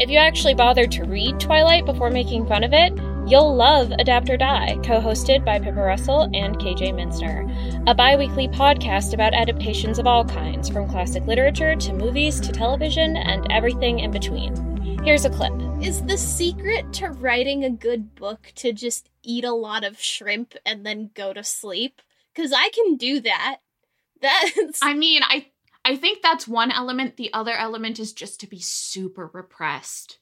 If you actually bothered to read Twilight before making fun of it, you'll love Adapt or Die, co hosted by Pippa Russell and KJ Minsner, a bi weekly podcast about adaptations of all kinds, from classic literature to movies to television and everything in between. Here's a clip. Is the secret to writing a good book to just eat a lot of shrimp and then go to sleep? Because I can do that. That's. I mean, I I think that's one element. The other element is just to be super repressed.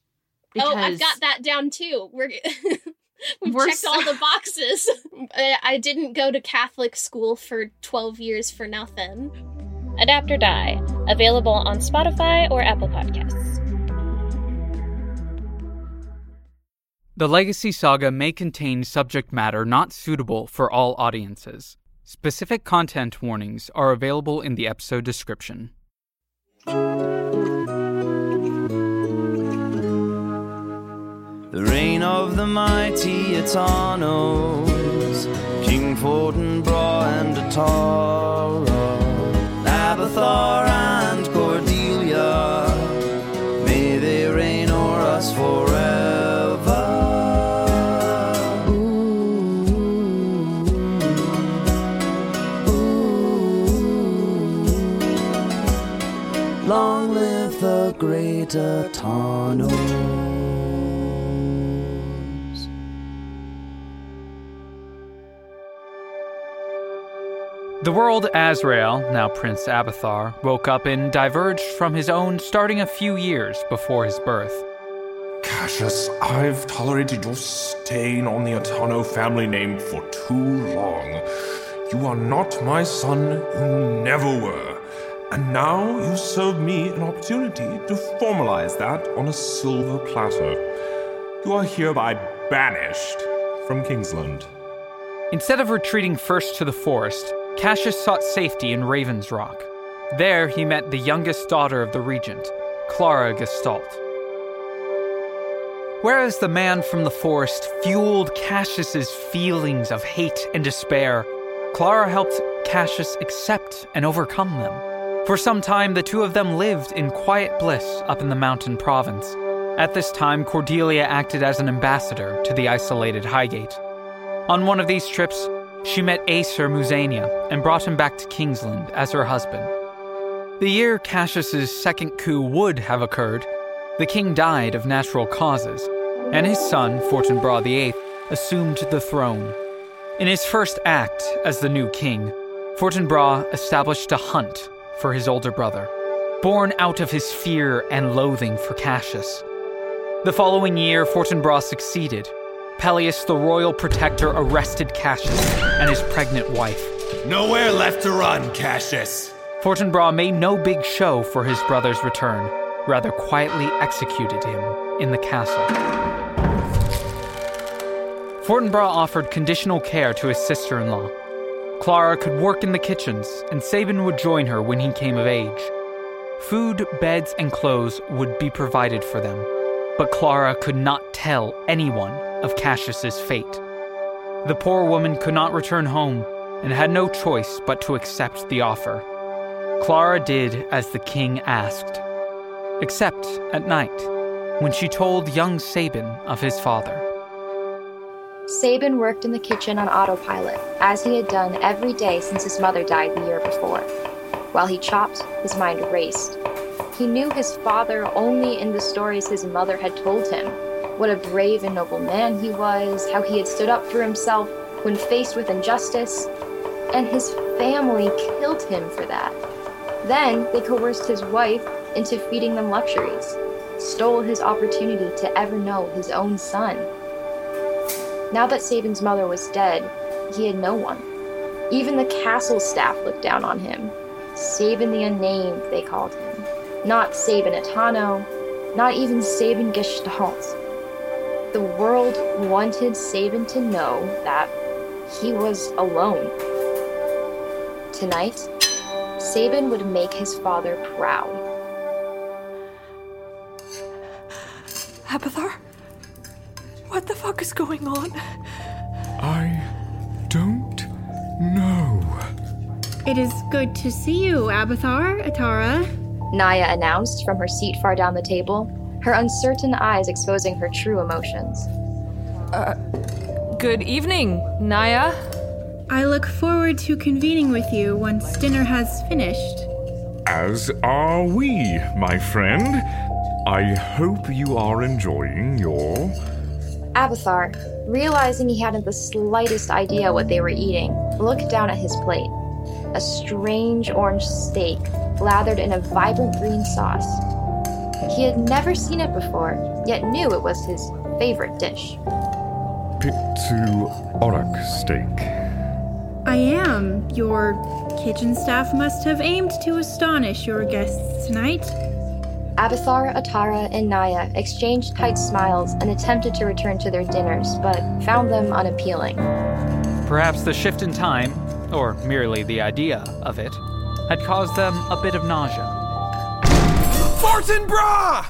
oh, I've got that down too. We're we've We're checked so- all the boxes. I, I didn't go to Catholic school for twelve years for nothing. Adapt or Die, available on Spotify or Apple Podcasts. The Legacy Saga may contain subject matter not suitable for all audiences. Specific content warnings are available in the episode description. The reign of the mighty Eternos, King Fortinbras and Atarah, Abathar great Eternos. The world Azrael, now Prince Abathar, woke up and diverged from his own starting a few years before his birth. Cassius, I've tolerated your stain on the Atano family name for too long. You are not my son, you never were. And now you serve me an opportunity to formalize that on a silver platter. You are hereby banished from Kingsland. Instead of retreating first to the forest, Cassius sought safety in Raven's Rock. There he met the youngest daughter of the regent, Clara Gestalt. Whereas the man from the forest fueled Cassius's feelings of hate and despair, Clara helped Cassius accept and overcome them. For some time, the two of them lived in quiet bliss up in the mountain province. At this time, Cordelia acted as an ambassador to the isolated Highgate. On one of these trips, she met Acer Musania and brought him back to Kingsland as her husband. The year Cassius's second coup would have occurred, the king died of natural causes, and his son, Fortinbras VIII, assumed the throne. In his first act as the new king, Fortinbras established a hunt for his older brother, born out of his fear and loathing for Cassius. The following year, Fortinbras succeeded. Peleus, the royal protector, arrested Cassius and his pregnant wife. Nowhere left to run, Cassius. Fortinbras made no big show for his brother's return, rather quietly executed him in the castle. Fortinbras offered conditional care to his sister in law, Clara could work in the kitchens, and Sabin would join her when he came of age. Food, beds, and clothes would be provided for them, but Clara could not tell anyone of Cassius's fate. The poor woman could not return home and had no choice but to accept the offer. Clara did as the king asked, except at night, when she told young Sabin of his father. Sabin worked in the kitchen on autopilot, as he had done every day since his mother died the year before. While he chopped, his mind raced. He knew his father only in the stories his mother had told him. What a brave and noble man he was, how he had stood up for himself when faced with injustice, and his family killed him for that. Then they coerced his wife into feeding them luxuries, stole his opportunity to ever know his own son. Now that Sabin's mother was dead, he had no one. Even the castle staff looked down on him. Sabin the Unnamed, they called him. Not Sabin Etano, not even Sabin Gestalt. The world wanted Sabin to know that he was alone. Tonight, Sabin would make his father proud. Abathar? What the fuck is going on? I don't know. It is good to see you, Abathar, Atarah. Naiea announced from her seat far down the table, her uncertain eyes exposing her true emotions. Uh, good evening, Naiea. I look forward to convening with you once dinner has finished. As are we, my friend. I hope you are enjoying your. Abathar, realizing he hadn't the slightest idea what they were eating, looked down at his plate. A strange orange steak lathered in a vibrant green sauce. He had never seen it before, yet knew it was his favorite dish. Pitu Orak steak. I am. Your kitchen staff must have aimed to astonish your guests tonight. Abathar, Atarah, and Naiea exchanged tight smiles and attempted to return to their dinners, but found them unappealing. Perhaps the shift in time, or merely the idea of it, had caused them a bit of nausea. Fortinbras!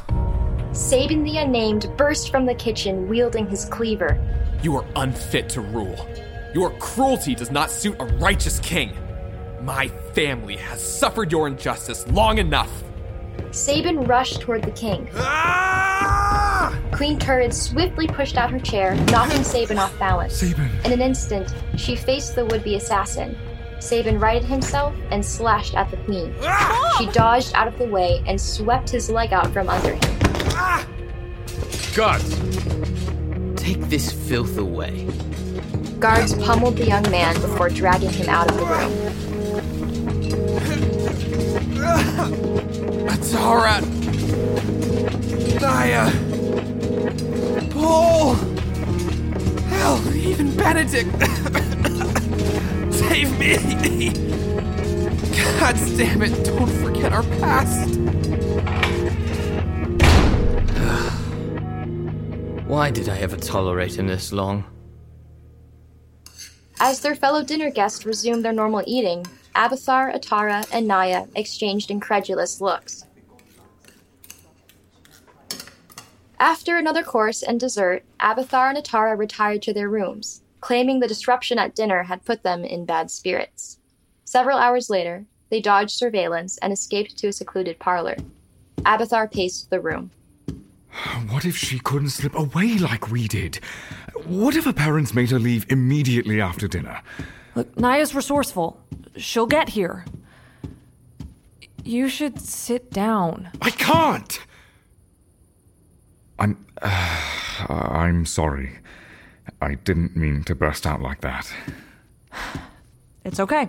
Sabin the Unnamed burst from the kitchen wielding his cleaver. You are unfit to rule. Your cruelty does not suit a righteous king. My family has suffered your injustice long enough. Sabin rushed toward the king. Ah! Queen Turid swiftly pushed out her chair, knocking Sabin off balance. Sabin. In an instant, she faced the would be assassin. Sabin righted himself and slashed at the queen. Ah! She dodged out of the way and swept his leg out from under him. Ah! Guards! Take this filth away. Guards pummeled the young man before dragging him out of the room. Atarah! Naiea! Paul! Hell, even Benedick! Save me! God damn it, don't forget our past! Why did I ever tolerate him this long? As their fellow dinner guests resumed their normal eating, Abathar, Atarah, and Naiea exchanged incredulous looks. After another course and dessert, Abathar and Atarah retired to their rooms, claiming the disruption at dinner had put them in bad spirits. Several hours later, they dodged surveillance and escaped to a secluded parlor. Abathar paced the room. What if she couldn't slip away like we did? What if her parents made her leave immediately after dinner? Look, Naiea's resourceful. She'll get here. You should sit down. I can't! I'm. Uh, I'm sorry. I didn't mean to burst out like that. It's okay.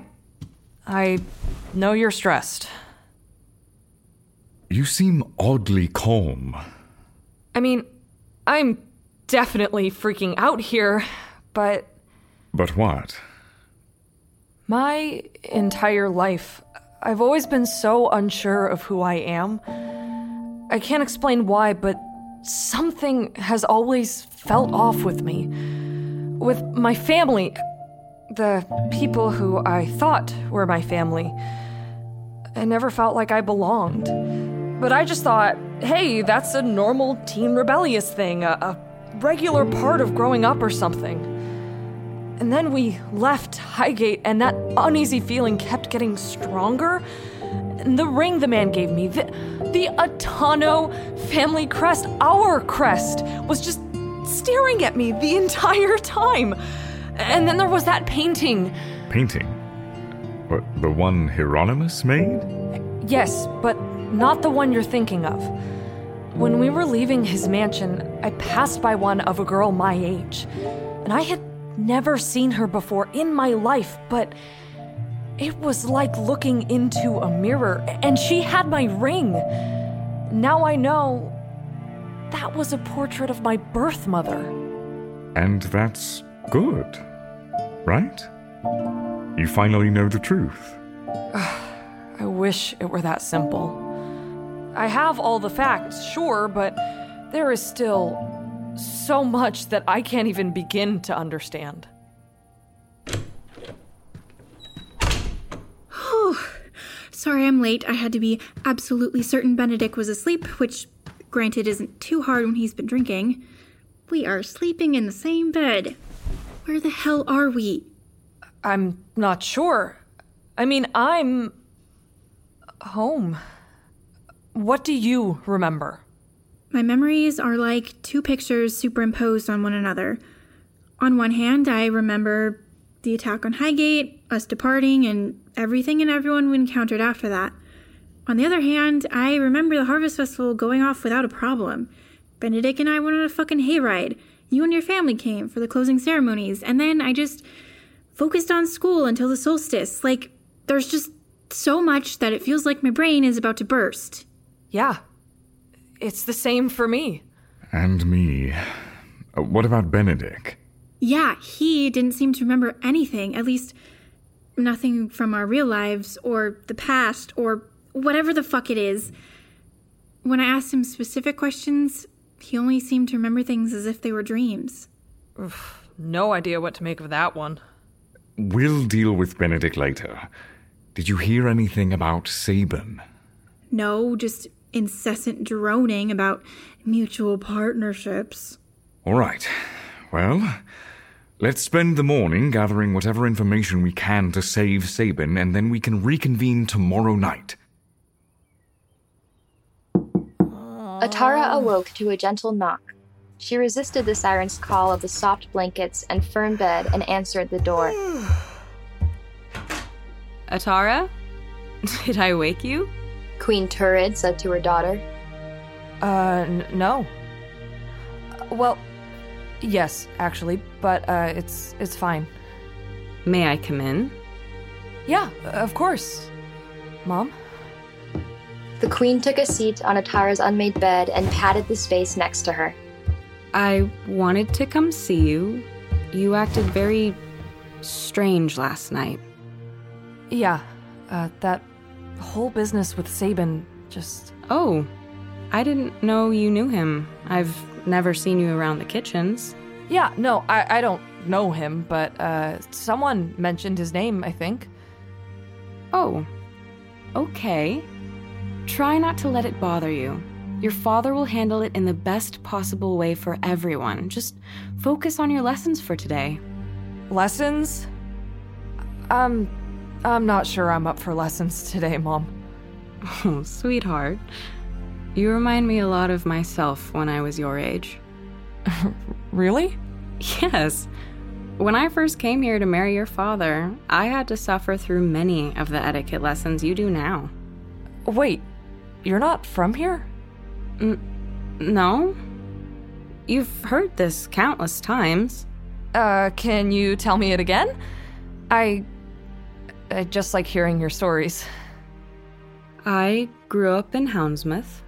I know you're stressed. You seem oddly calm. I mean, I'm definitely freaking out here, but. But what? My entire life, I've always been so unsure of who I am. I can't explain why, but something has always felt off with me. With my family, the people who I thought were my family. I never felt like I belonged. But I just thought, hey, that's a normal teen rebellious thing, a, a regular part of growing up or something. And then we left Highgate, and that uneasy feeling kept getting stronger. And the ring the man gave me, the, the Atano family crest, our crest, was just staring at me the entire time. And then there was that painting. Painting? What, the one Hieronymus made? Yes, but not the one you're thinking of. When we were leaving his mansion, I passed by one of a girl my age, and I had never seen her before in my life, but it was like looking into a mirror, and she had my ring. Now I know that was a portrait of my birth mother. And that's good, right? You finally know the truth. I wish it were that simple. I have all the facts, sure, but there is still so much that I can't even begin to understand. Sorry I'm late. I had to be absolutely certain Benedick was asleep, which, granted, isn't too hard when he's been drinking. We are sleeping in the same bed. Where the hell are we? I'm not sure. I mean, I'm. home. What do you remember? My memories are like two pictures superimposed on one another. On one hand, I remember the attack on Highgate, us departing, and everything and everyone we encountered after that. On the other hand, I remember the Harvest Festival going off without a problem. Benedick and I went on a fucking hayride. You and your family came for the closing ceremonies, and then I just focused on school until the solstice. Like, there's just so much that it feels like my brain is about to burst. Yeah. It's the same for me. And me. Uh, what about Benedick? Yeah, he didn't seem to remember anything, at least nothing from our real lives or the past or whatever the fuck it is. When I asked him specific questions, he only seemed to remember things as if they were dreams. Oof, no idea what to make of that one. We'll deal with Benedick later. Did you hear anything about Sabin? No, just incessant droning about mutual partnerships. All right. Well, let's spend the morning gathering whatever information we can to save Sabin, and then we can reconvene tomorrow night. Atarah awoke to a gentle knock. She resisted the siren's call of the soft blankets and firm bed and answered the door. Atarah? Did I wake you? Queen Turid said to her daughter. Uh, n- no. Well, yes, actually, but uh, it's it's fine. May I come in? Yeah, of course. Mom? The queen took a seat on Atarah's unmade bed and patted the space next to her. I wanted to come see you. You acted very strange last night. Yeah, uh, that whole business with Sabin just. Oh, I didn't know you knew him. I've never seen you around the kitchens. Yeah, no, I, I don't know him, but uh, someone mentioned his name, I think. Oh, okay. Try not to let it bother you. Your father will handle it in the best possible way for everyone. Just focus on your lessons for today. Lessons? Um, I'm not sure I'm up for lessons today, Mom. Oh, sweetheart. You remind me a lot of myself when I was your age. really? Yes. When I first came here to marry your father, I had to suffer through many of the etiquette lessons you do now. Wait, you're not from here? N- no. You've heard this countless times. Uh, can you tell me it again? I. I just like hearing your stories. I grew up in Houndsmouth.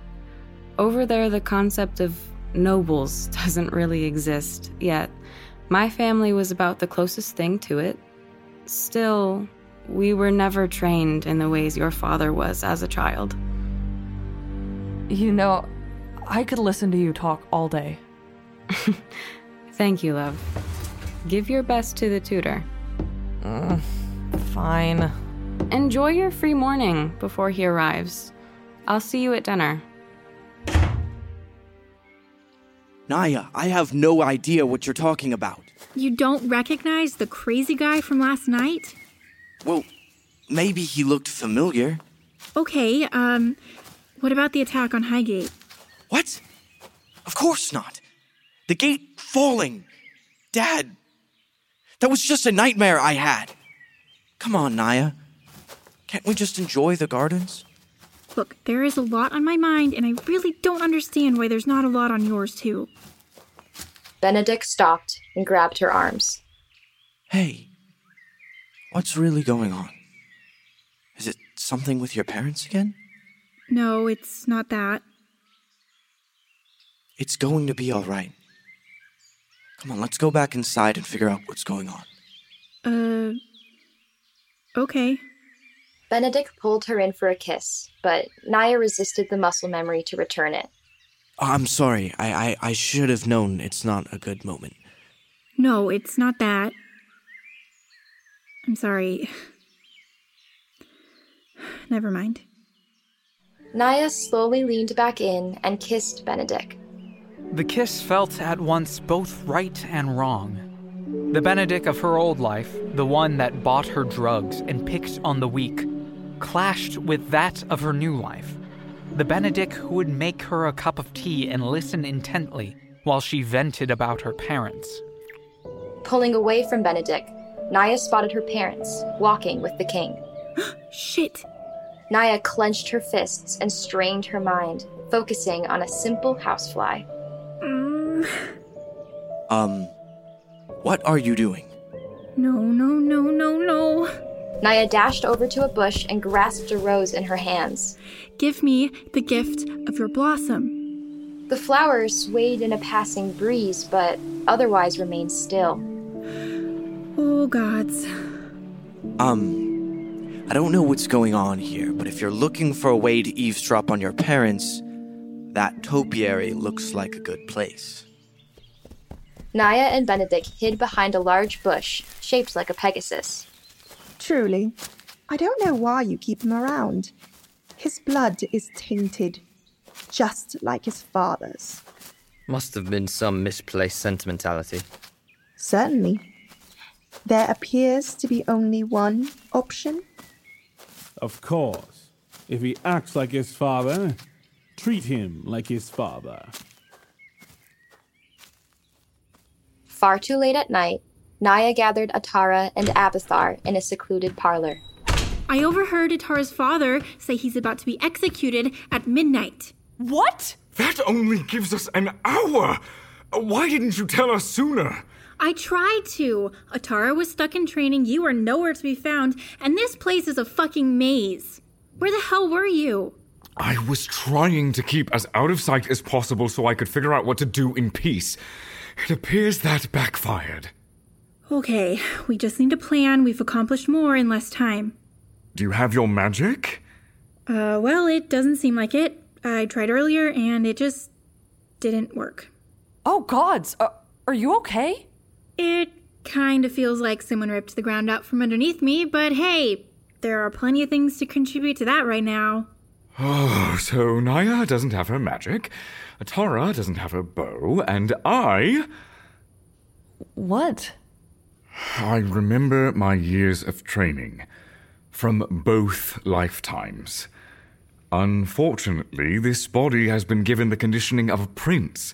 Over there, the concept of nobles doesn't really exist yet. My family was about the closest thing to it. Still, we were never trained in the ways your father was as a child. You know, I could listen to you talk all day. Thank you, love. Give your best to the tutor. Mm, fine. Enjoy your free morning before he arrives. I'll see you at dinner. Naiea, I have no idea what you're talking about. You don't recognize the crazy guy from last night? Well, maybe he looked familiar. Okay, um, what about the attack on Highgate? What? Of course not. The gate falling. Dad, that was just a nightmare I had. Come on, Naiea. Can't we just enjoy the gardens? Look, there is a lot on my mind, and I really don't understand why there's not a lot on yours, too. Benedick stopped and grabbed her arms. Hey, what's really going on? Is it something with your parents again? No, it's not that. It's going to be all right. Come on, let's go back inside and figure out what's going on. Uh. Okay. Benedick pulled her in for a kiss, but Naiea resisted the muscle memory to return it. I'm sorry. I, I, I should have known it's not a good moment. No, it's not that. I'm sorry. Never mind. Naiea slowly leaned back in and kissed Benedick. The kiss felt at once both right and wrong. The Benedick of her old life, the one that bought her drugs and picked on the weak, clashed with that of her new life. the Benedick who would make her a cup of tea and listen intently while she vented about her parents. Pulling away from Benedick, Naiea spotted her parents walking with the king. Shit! Naiea clenched her fists and strained her mind, focusing on a simple housefly. Mm. Um, what are you doing? No, no, no, no, no. Naiea dashed over to a bush and grasped a rose in her hands. Give me the gift of your blossom. The flower swayed in a passing breeze, but otherwise remained still. Oh, gods. Um, I don't know what's going on here, but if you're looking for a way to eavesdrop on your parents, that topiary looks like a good place. Naiea and Benedick hid behind a large bush shaped like a Pegasus. Truly, I don't know why you keep him around. His blood is tainted, just like his father's. Must have been some misplaced sentimentality. Certainly. There appears to be only one option. Of course. If he acts like his father, treat him like his father. Far too late at night, Naiea gathered Atarah and Abathar in a secluded parlor. I overheard Atarah's father say he's about to be executed at midnight. What? That only gives us an hour! Why didn't you tell us sooner? I tried to. Atarah was stuck in training, you are nowhere to be found, and this place is a fucking maze. Where the hell were you? I was trying to keep as out of sight as possible so I could figure out what to do in peace. It appears that backfired. Okay, we just need a plan. We've accomplished more in less time. Do you have your magic? Uh, well, it doesn't seem like it. I tried earlier and it just didn't work. Oh, gods, uh, are you okay? It kind of feels like someone ripped the ground out from underneath me, but hey, there are plenty of things to contribute to that right now. Oh, so Naiea doesn't have her magic, Atarah doesn't have her bow, and I. What? I remember my years of training from both lifetimes. Unfortunately, this body has been given the conditioning of a prince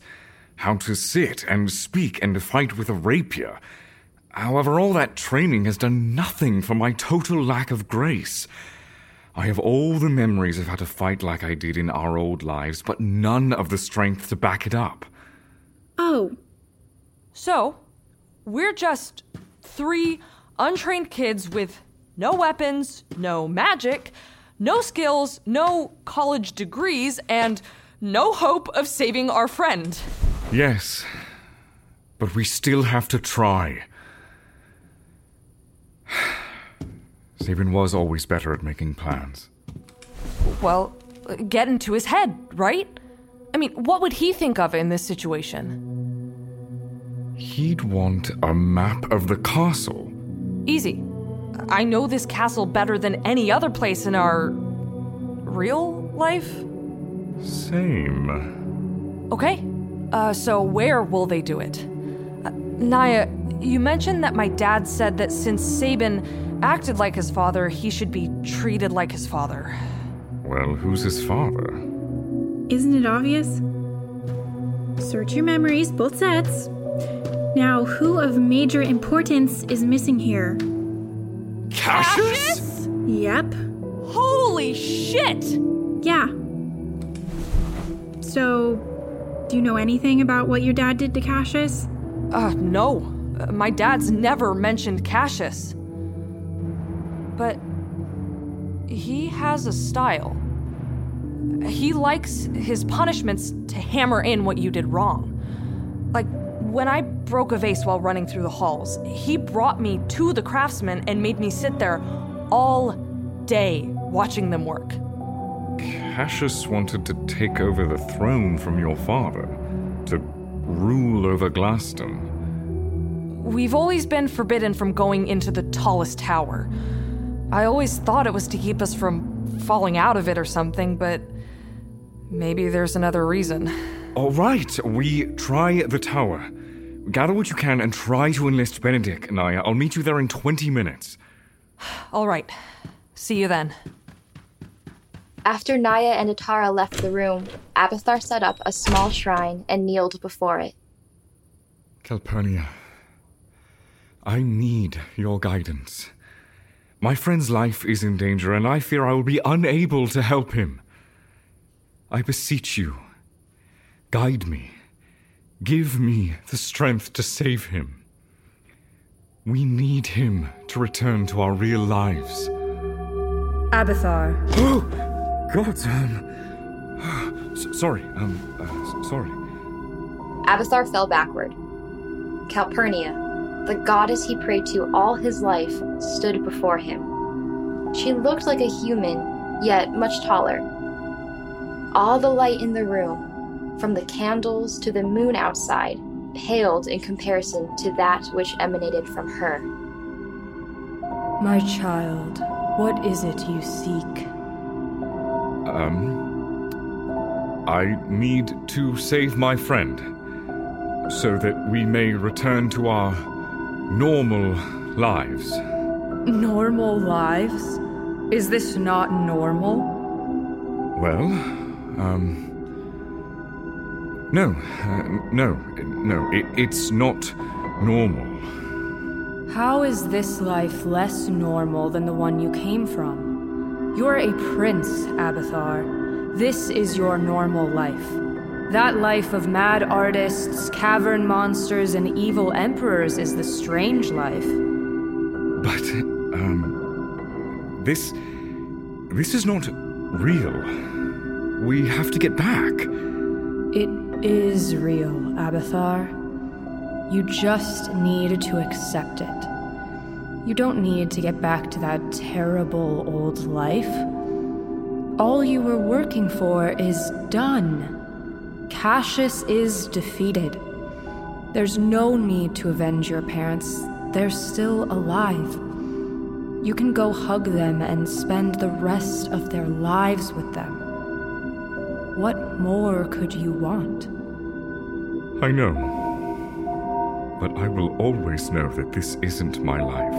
how to sit and speak and fight with a rapier. However, all that training has done nothing for my total lack of grace. I have all the memories of how to fight like I did in our old lives, but none of the strength to back it up. Oh. So, we're just three untrained kids with no weapons, no magic, no skills, no college degrees, and no hope of saving our friend. Yes, but we still have to try. Sabin was always better at making plans. Well, uh, get into his head, right? I mean, what would he think of in this situation? He'd want a map of the castle. Easy. I know this castle better than any other place in our. real life? Same. Okay. Uh, so where will they do it? Uh, Naiea, you mentioned that my dad said that since Sabin acted like his father, he should be treated like his father. Well, who's his father? Isn't it obvious? Search your memories, both sets. Now, who of major importance is missing here? Cassius? Yep. Holy shit! Yeah. So, do you know anything about what your dad did to Cassius? Uh, no. My dad's never mentioned Cassius. But he has a style. He likes his punishments to hammer in what you did wrong. When I broke a vase while running through the halls, he brought me to the craftsman and made me sit there all day watching them work. Cassius wanted to take over the throne from your father, to rule over Glaston. We've always been forbidden from going into the tallest tower. I always thought it was to keep us from falling out of it or something, but maybe there's another reason. All right, we try the tower. Gather what you can and try to enlist Benedick, Naiea. I'll meet you there in 20 minutes. All right. See you then. After Naiea and Atarah left the room, Abathar set up a small shrine and kneeled before it. Calpurnia, I need your guidance. My friend's life is in danger, and I fear I will be unable to help him. I beseech you, guide me. Give me the strength to save him. We need him to return to our real lives. Abathar. Oh, God, um. s- sorry, um, uh, sorry. Abathar fell backward. Calpurnia, the goddess he prayed to all his life, stood before him. She looked like a human, yet much taller. All the light in the room, from the candles to the moon outside, paled in comparison to that which emanated from her. My child, what is it you seek? Um. I need to save my friend so that we may return to our normal lives. Normal lives? Is this not normal? Well, um. No, uh, no, no, it, it's not normal. How is this life less normal than the one you came from? You're a prince, Abathar. This is your normal life. That life of mad artists, cavern monsters, and evil emperors is the strange life. But, um. This. This is not real. We have to get back. Is real, Abathar. You just need to accept it. You don't need to get back to that terrible old life. All you were working for is done. Cassius is defeated. There's no need to avenge your parents, they're still alive. You can go hug them and spend the rest of their lives with them. What more could you want? I know. But I will always know that this isn't my life.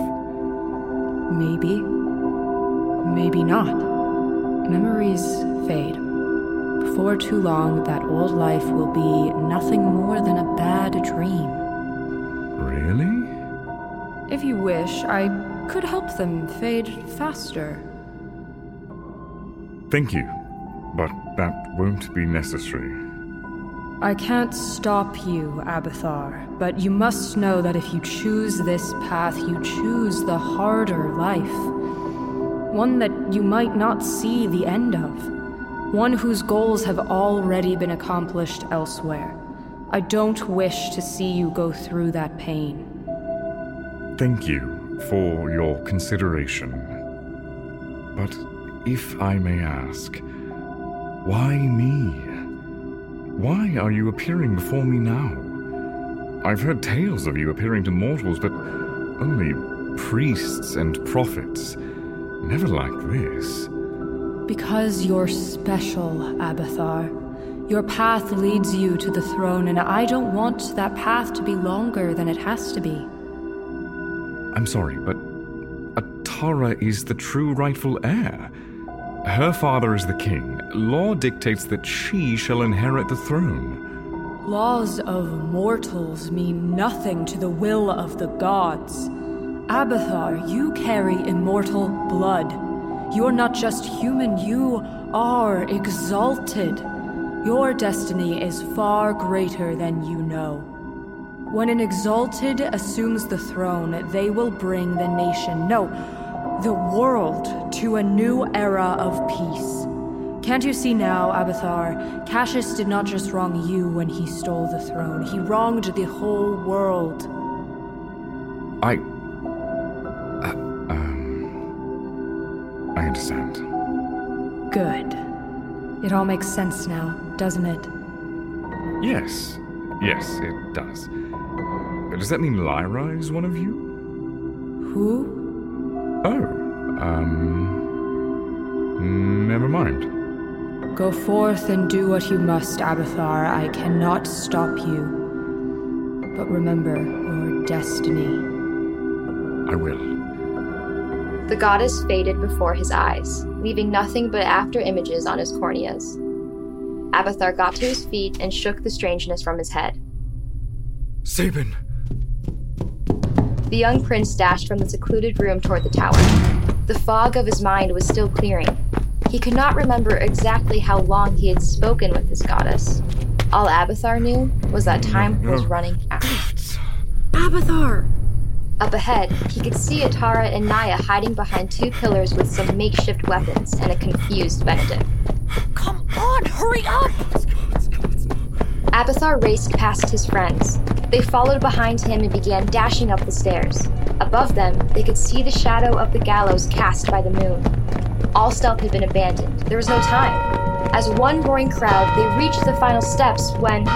Maybe. Maybe not. Memories fade. Before too long, that old life will be nothing more than a bad dream. Really? If you wish, I could help them fade faster. Thank you. But that won't be necessary. I can't stop you, Abathar, but you must know that if you choose this path, you choose the harder life. One that you might not see the end of. One whose goals have already been accomplished elsewhere. I don't wish to see you go through that pain. Thank you for your consideration. But if I may ask, why me? Why are you appearing before me now? I've heard tales of you appearing to mortals, but only priests and prophets. Never like this. Because you're special, Abathar. Your path leads you to the throne, and I don't want that path to be longer than it has to be. I'm sorry, but Atarah is the true rightful heir. Her father is the king. Law dictates that she shall inherit the throne. Laws of mortals mean nothing to the will of the gods. Abathar, you carry immortal blood. You're not just human, you are exalted. Your destiny is far greater than you know. When an exalted assumes the throne, they will bring the nation, no, the world, to a new era of peace. Can't you see now, Abathar? Cassius did not just wrong you when he stole the throne, he wronged the whole world. I. Uh, um. I understand. Good. It all makes sense now, doesn't it? Yes. Yes, it does. Does that mean Lyra is one of you? Who? Oh, um. Never mind. Go forth and do what you must, Abathar. I cannot stop you. But remember your destiny. I will. The goddess faded before his eyes. leaving nothing but after images on his corneas. Abathar got to his feet and shook the strangeness from his head. Sabin! The young prince dashed from the secluded room toward the tower. The fog of his mind was still clearing. He could not remember exactly how long he had spoken with his goddess. All Abathar knew was that time mm-hmm. was running out. Abathar! Up ahead, he could see Atarah and Naiea hiding behind two pillars with some makeshift weapons and a confused Benedick. Come on, hurry up! Abathar raced past his friends. They followed behind him and began dashing up the stairs. Above them, they could see the shadow of the gallows cast by the moon. All stealth had been abandoned. There was no time. As one roaring crowd, they reached the final steps when.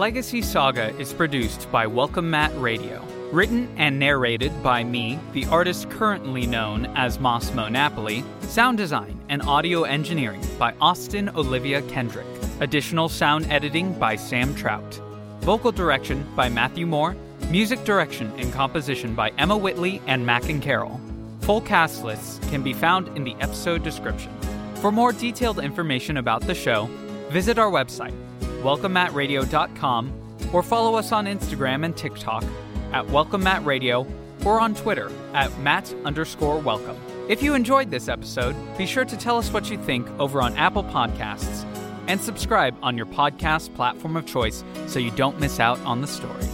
Legacy Saga is produced by Welcome Mat Radio. Written and narrated by me, the artist currently known as Massimo Napoli. Sound design and audio engineering by Austin Olivia Kendrick. Additional sound editing by Sam Trout. Vocal direction by Matthew Moore. Music direction and composition by Emma Whitley and Mackin Carroll. Full cast lists can be found in the episode description. For more detailed information about the show, visit our website, welcomematradio.com, or follow us on Instagram and TikTok at Welcome Mat Radio or on Twitter at Matt underscore welcome. If you enjoyed this episode, be sure to tell us what you think over on Apple Podcasts and subscribe on your podcast platform of choice so you don't miss out on the story.